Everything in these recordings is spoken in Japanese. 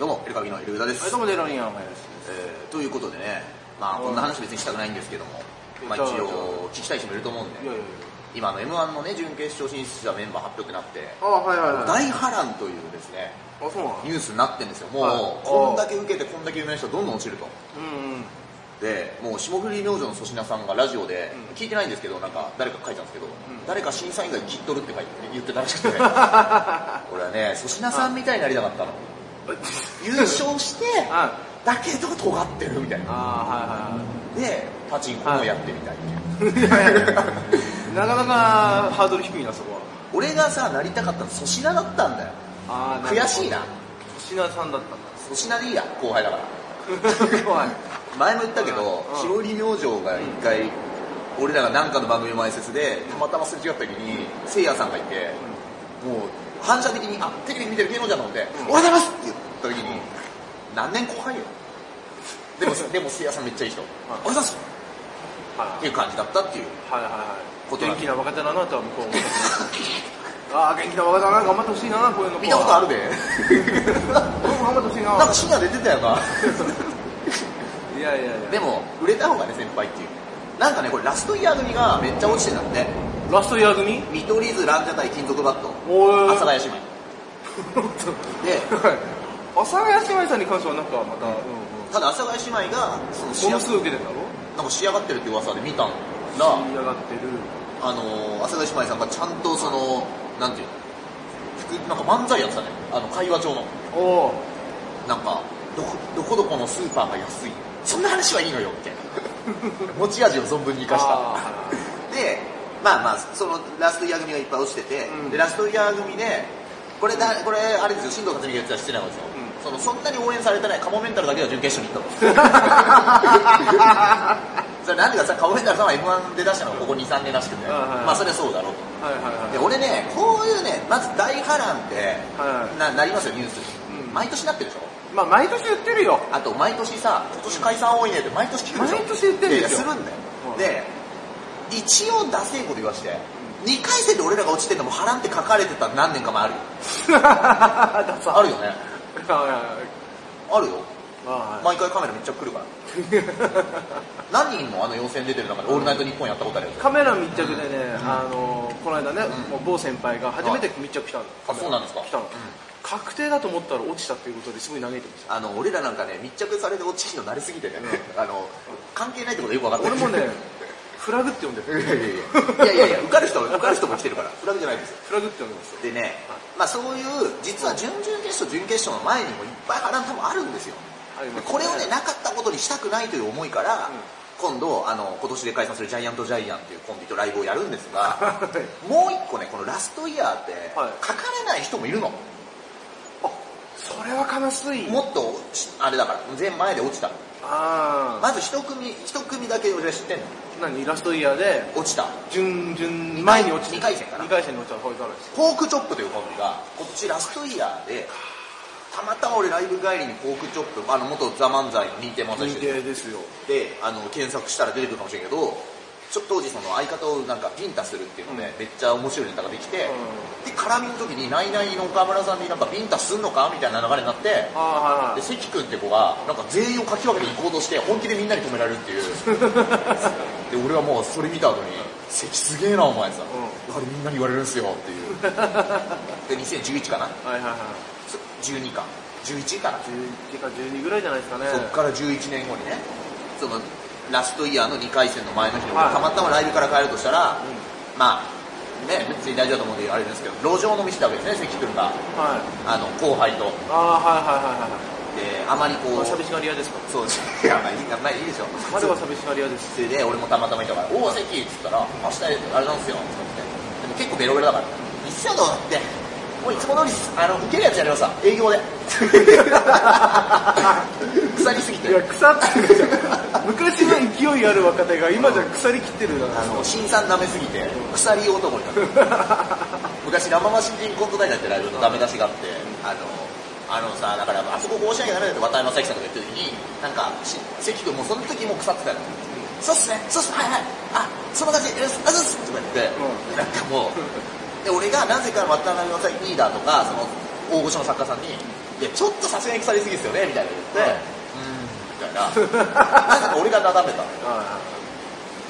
どうも、エルカビのエルウダです。はい、どうもデロニアンです。えーということでね、まあこんな話別にしたくないんですけども、まあ一応聞きたい人もいると思うんでい、やいやい今あの M1 のね、準決勝進出者メンバー発表になって、や。あ、はいはいはい。大波乱というですね、あ、そうなの？ニュースになってるんですよ。もう、はいこんだけ受けてこんだけ有名な人どんどん落ちると。うんうん。で、もう霜降り明星の粗品さんがラジオで、うん聞いてないんですけど、なんか誰か書いたんですけど、ん誰か審査員が切っとるって書いて言ってたらしくて、俺はね、粗品さんみたいになりたかったの。優勝して、あ、だけど尖ってるみたいな。あで、パチンコもやってみたいっていう。ー、はいはいはい。なかなかハードル低いな、そこは。俺がさ、なりたかったの粗品だったんだよ。悔しいな。。粗品さんだったん粗品でいいや、後輩だから。前も言ったけど、うん白入り明星が一回、俺らが何かの番組前説で、たまたますれ違った時に、せいやさんがいて、もう、反射的に、あ、テレビ見てる芸能人だと思って、おはようございますって言った時に、何年後輩よ。でも、でもせいやさんめっちゃいい人。おはようございますっていう感じだったっていう。はいはいはい。元気な若手だなとは向こう思ってます。ああ、元気な若手だな、頑張ってほしいな、こういうの。見たことあるで。僕も頑張ってほしいな。なんか深夜出てたよな。いやいやいや。でも、売れた方がね、先輩っていう。なんかね、これラストイヤー組がめっちゃ落ちてたんで、ラストイヤー組？見取り図ランジャタイ金属バット、阿佐ヶ谷姉妹。で、はい。阿佐ヶ谷姉妹さんに関してはなんかまた、うんうん。ただ阿佐ヶ谷姉妹が、その仕上受けてんだろなんか仕上がってるって噂で見たんだ。仕上がってる。あのー、阿佐ヶ谷姉妹さんがちゃんとその、なんていうの、服なんか漫才やってたね。あの、会話帳の。おお。なんか、どこ、どこどこのスーパーが安い。そんな話はいいのよ、みたいな。持ち味を存分に生かした。あで、まあまあ、そのラストイヤー組がいっぱい落ちてて、うんでラストイヤー組で、これだ、これあれですよ、新藤克美が言ってたら失礼なんですよ、うんその。そんなに応援されてないカモメンタルだけが準決勝に行ったの。それなんでかさ、カモメンタルさんは M1 で出したのがここ2、3年らしくて、はいはいはいまあそれはそうだろうと。はいはいはい。で、俺ね、こういうね、まず大波乱って、はいななりますよ、ニュースに。うん毎年なってるでしょまあ毎年言ってるよ。あと毎年さ、今年解散多いねって毎年聞くでしょ毎年言ってるんですよするんだよ。うんで、一応ダセいこと言わして、2回戦で俺らが落ちてるのも波乱って書かれてた何年か前あるよ。あるよね。はいはいはいあるよ。あ毎回カメラめっちゃ来るから。何人もあの予選出てる中でオールナイトニッポンやったことあるよ。カメラ密着でね、あのこの間ね、うんもう某先輩が初めて密着したの。あそうなんですか来たのうん。確定だと思ったら落ちたっていうことですごい嘆いてました。あの、俺らなんかね、密着されて落ちるの慣れすぎてね、あの、関係ないってことよく分かってる。俺もね、フラグって呼んでいやいる。やいやいやいや、受かる人、受かる人も来てるから、フラグじゃないですよ。フラグって呼んでますよ。でね、まあそういう、実は準々決勝、準決勝の前にもいっぱい波乱多分あるんですよ。これをね、なかったことにしたくないという思いから、今度、あの、今年で解散するジャイアントジャイアンっていうコンビとライブをやるんですが、もう一個ね、このラストイヤーって、はい書かれない人もいるの。あ、それは悲しい。もっと、あれだから、全前で落ちた。あまず一組、一組だけ俺は知ってんの。あ、何ラストイヤーで、落ちた。準々前に落ちて二回戦かな2回戦に落ちたこれからです。ポークチョップというコンビが、今年ラストイヤーで、たまたま俺ライブ帰りにポークチョップ、あの元ザ・漫才の認定漫才認師で定ですよ。で、あの、検索したら出てくるかもしれんけど、ちょ当時その相方をなんかビンタするっていうので、うんめっちゃ面白いネタができて、うで、絡みの時に、ナイナイの岡村さんになんかビンタすんのかみたいな流れになって、はいはいで、。関君って子が、なんか全員をかき分けて行こうとして、本気でみんなに止められるっていう。で、俺はもうそれ見た後に、関すげえな、お前さ。うあれみんなに言われるんすよっていう。で、2011かなはいはいはい。そ ?12 か。11かな。11か12ぐらいじゃないですかね。そっから11年後にね、その、ラストイヤーの2回戦の前の日たまたまライブから帰るとしたら、うまあ、ね、別に大丈夫だと思うんであれですけど、路上飲みしてたわけですね、関君が。ん。はい。あの、後輩と。ああ、はいはいはいはい。で、あまりこう、寂しがり屋ですか？そうです。いや、まあいいか、まあいいでしょ。までは寂しがり屋です。それで、俺もたまたまいたから、おお、関っつったら、明日あれなんですよ、つって。でも結構ベロベロだから、いっすよ、どうだって。もういつも通りあの、受けるやつやりますわ、営業で。腐りすぎて。いや、腐ってる。じゃん。昔の勢いある若手が今じゃ腐りきってるだあの、新さん舐めすぎて、腐り男になった。昔、生マ新人コント大会ってライブのダメ出しがあって、あの、あのさ、だから、あそここうしなきゃダメだって渡辺正行さんとか言ってる時に、なんか、し関君もうその時もう腐ってたよ。そうっすね、そうっす、はいはい、あ、そんな感じ、あざっす。とか言って、うなんかもう、で、俺がなぜか渡辺正行リーダーとか、その、大御所の作家さんに、いいや、ちょっとさすがに腐りすぎですよね、みたいな言って、うーん、みたいな。なぜか俺がなだめたの。あ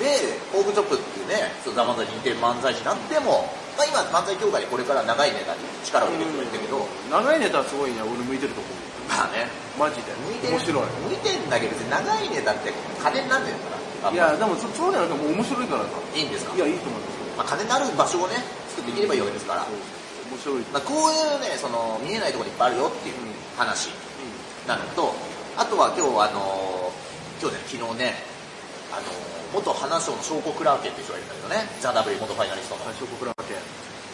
で、ポークチョップっていうね、そうザ・漫才に似てる漫才師になっても、まあ今、漫才協会でこれから長いネタに力を入れてくれてるけど、長いネタはすごいね、俺向いてると思う。まあね、マジで。向いてる面白い。向いてんだけど、別に長いネタって金になんでるから。いや、でもそそうじゃなくてもう面白いからさ。いいんですか？いや、いいと思いますよ。まあ、金になる場所をね、作っていければいいわけですから。面白い。まあ、こういうね、その、見えないところにいっぱいあるよっていう話なのと、あとは今日あの今日ね、昨日ね、あの元花賞の証拠クラーケンって人がいるんだけどね、ザ・ダブル元ファイナリストの最初国ラーケン。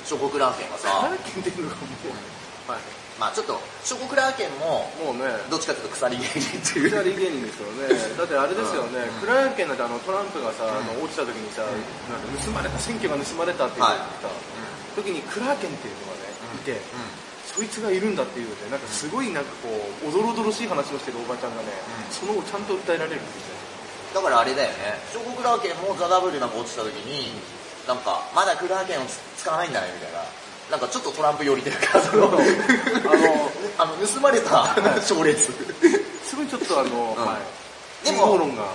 証拠クラーケンがさ、何聞いてるのかもう。はい。まあちょっと、証拠クラーケンも、もうね、どっちかというと鎖芸人っていう。二人芸人ですよね。だってあれですよね、うん。クラーケンなんてあのトランプがさ、あの落ちた時にさ、なんか盗まれた、選挙が盗まれたって言ってた、時にクラーケンっていうのがね、いて、そいつがいるんだっていうね、なんかすごいなんかこう、おどろおどろしい話をしてるおばちゃんがね、うん。その後ちゃんと訴えられるんですよ。だからあれだよね、証拠クラーケンもザ・ダブルなんか落ちた時に、なんか、まだクラーケンを使わないんだねみたいな。なんかちょっとトランプ寄りというか、その、あのあの、盗まれた賞レース。すごいちょっとあの、うんはい。でも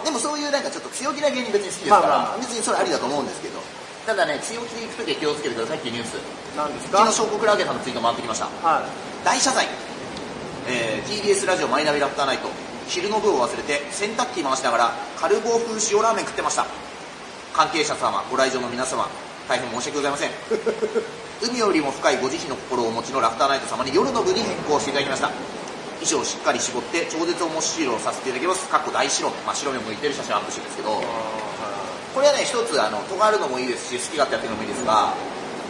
でもそういうなんかちょっと強気な芸人別に好きですから、まあまあ別にそれありだと思うんですけど、ただね、強気で行くときは気をつけてくださいっていうニュース。なんですか？昨日、証拠クラーケンさんのツイート回ってきました。はい。大謝罪。えー TBS ラジオマイナビラフターナイト。昼の部を忘れて洗濯機回しながらカルボー風塩ラーメン食ってました。関係者様、ご来場の皆様、大変申し訳ございません。海よりも深いご慈悲の心をお持ちのラフターナイト様に夜の部に変更していただきました。衣装をしっかり絞って超絶面白をさせていただきます。かっこ大白目。まあ白目向いてる写真アップしてるんですけど、これはね、一つ、あの、尖るのもいいですし、好き勝手やってるのもいいですが、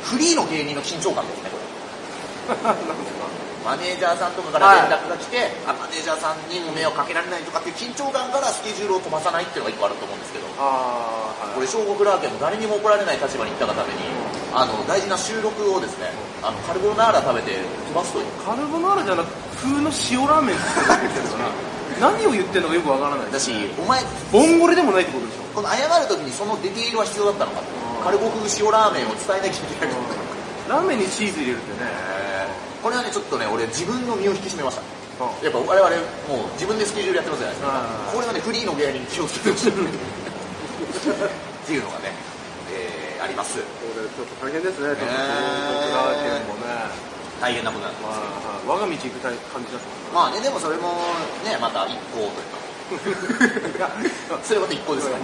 フリーの芸人の緊張感ですね、これ。なんですか？マネージャーさんとかから連絡が来て、あマネージャーさんにも迷惑かけられないとかっていう緊張感からスケジュールを飛ばさないっていうのが一個あると思うんですけど、ああ、はい。これ、小国ラーケンも誰にも怒られない立場に行ったがために、あの、大事な収録をですね、あの、カルボナーラ食べて飛ばすという。カルボナーラじゃなく風の塩ラーメンって言ってるから、何を言ってるのかよくわからない。だし、お前、ボンゴレでもないってことでしょ。この謝る時にそのディテールは必要だったのかと。カルボ風塩ラーメンを伝えなきゃいけないラーメンにチーズ入れるってね。これはね、ちょっとね、俺自分の身を引き締めました。あやっぱ我々もう自分でスケジュールやってますじゃないですか。あこれはね、フリーの芸人に気をつけてほしい。っていうのがね、えーあります。これちょっと大変ですね、ちょっと、ねラーケンもね。大変なことなんですまあ、我が道行く感じだとまあね、でもそれもね、また一行というか。それまた一行ですか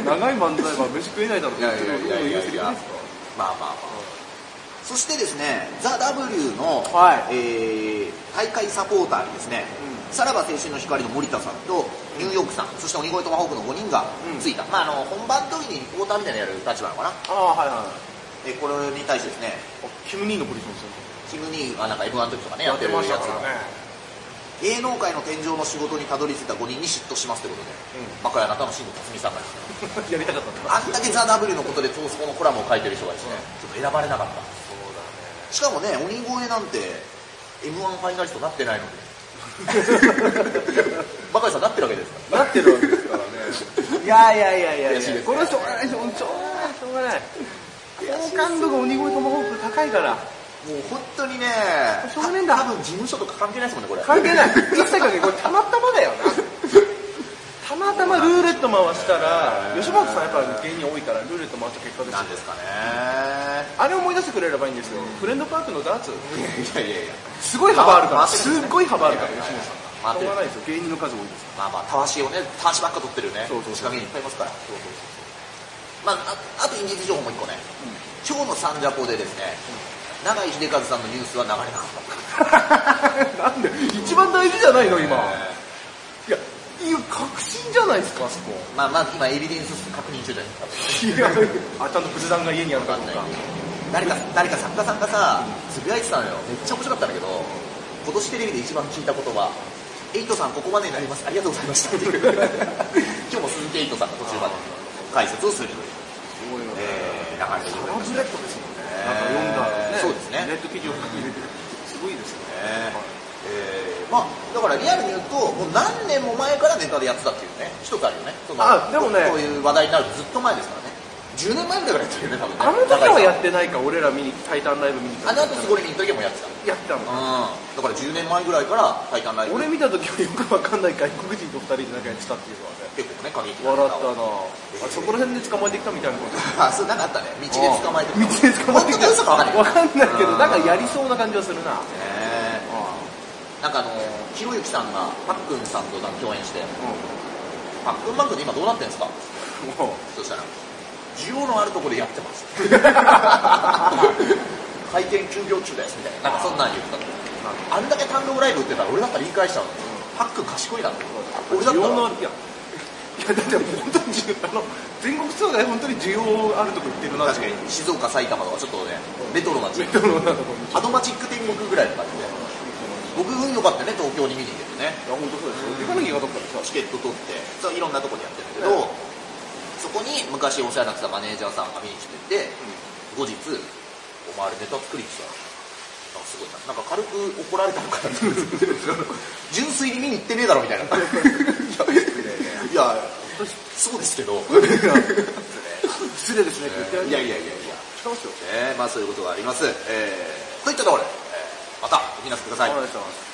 ら。長い漫才は飯食えないだろういやいやいやいやいや言い過ぎですかまあまあまあ。そしてですね、ザ・ W の、はい。えー大会サポーターにですね、うさらば青春の光の森田さんとニューヨークさん、そして鬼越トマホークの5人がついた、まああの本番の時にリポーターみたいなのやる立場なのかな？ああ、はいはい。でこれに対してですね、キム・ニーのポジションですよキム・ニーがなんか M1 の時とかね、やってるやつが、芸能界の天井の仕事にたどり着いた5人に嫉妬しますということで、うまあこれはあなたの新藤辰巳さんがやりたかった。あんだけザ・ W のことでトースポのコラムを書いてる人がですね、ちょっと選ばれなかった。そうだね。しかもね、鬼越なんて M1 ファイナリストなってないので。バカリさんなってるわけですか？なってるわけですからね。いやいやいやいやこれはしょうがない、しょうがない、しょうがない。好感度が鬼越トマホーク高いから。もう本当にね、しょうがねえんだ多分事務所とか関係ないですもんね、これ。関係ない。一切関係ない。これたまたまだよな。たまたまルーレット回したら、吉本さんやっぱ芸人多いからルーレット回した結果ですよなんですかね。あれ思い出してくれればいいんですよ。フレンドパークのダーツ。いやいやいや。すごい幅あるから。すっごい幅あるから、吉本さん。回ってるしょうがないですよ。芸人の数多いです。まあまあ、たわしをね、たわしばっか取ってるね、そうそうそう仕掛けにいっぱいいますから。まあ、ああとインディーズ情報も一個ね。今日のサンジャポでですね、永井秀和さんのニュースは流れなかった。なんで一番大事じゃないの今。えいや、確信じゃないですか、あそこ。ーまあまあ、今エビデンス確認中じゃないですか。いや、あ、ちゃんと仏壇が家にあるかどうか。誰か、誰か作家さんがさ、つぶやいてたのよ。めっちゃ面白かったんだけど、今年テレビで一番聞いた言葉、エイトさんここまでになります。ありがとうございました。っていう今日も鈴木エイトさんが途中まで解説をするという、すごいのね。えー、流れでございますタブレットで。なんか読んだらね。そうですねネット記事を書き入れてる。すごいですよね。ねえーまあ、だからリアルに言うと、もう何年も前からネタでやってたっていうね、一つあるよね。あでもねこういう話題になるとずっと前ですからね。10年前ぐらいからやってるよね多分ね。あの時はやっってないか俺ら見にタイタンライブ見に行ったあの後すごい見に時もやってた。やってたの。うん。だから10年前ぐらいから「タイタンライブ」俺見た時はよくわかんない外国人と二人でなんかやってたっていうのはね。結構ね過激笑ったな。なあそこら辺で捕まえてきたみたいなこと。あそうなんかあったね。道で捕まえて道で捕まえてきた。嘘か分かんないわかんないけどうん。なんかやりそうな感じはするな。ねなんかあのひろゆきさんがパックンさんと共演して。パックンバンクで今どうなってんですか？もう。そしたら需要のあるところでやってます。回転休業中ですみたいな。なんかそんなん言ったの。あんだけ単独ライブ売ってたら俺だったら言い返しちゃうの。パックン賢いなって俺だったらいやいやだって本当にあの全国ツアーで本当に需要あるとこ行ってるな確かに静岡埼玉とかちょっとねレトロな地。域アドマチック天国ぐらいの感じで僕運良かったね東京に見に行けてね。いや本当そうですよ。行かなきゃいけなかチケット取っていろんなとこでやってるけど、そこに昔お世話になってたマネージャーさんが見に来てて、後日「お前あれネタ作りに来たなんかすごいな。なんか軽く怒られたのかな純粋に見に行ってねえだろみたいな。いやそうですけど。失礼ですね。って言っていやいやいやいや。ますよ。ねまあそういうことがあります、えー、といったところで、えーまたお聞きなさください。お願いします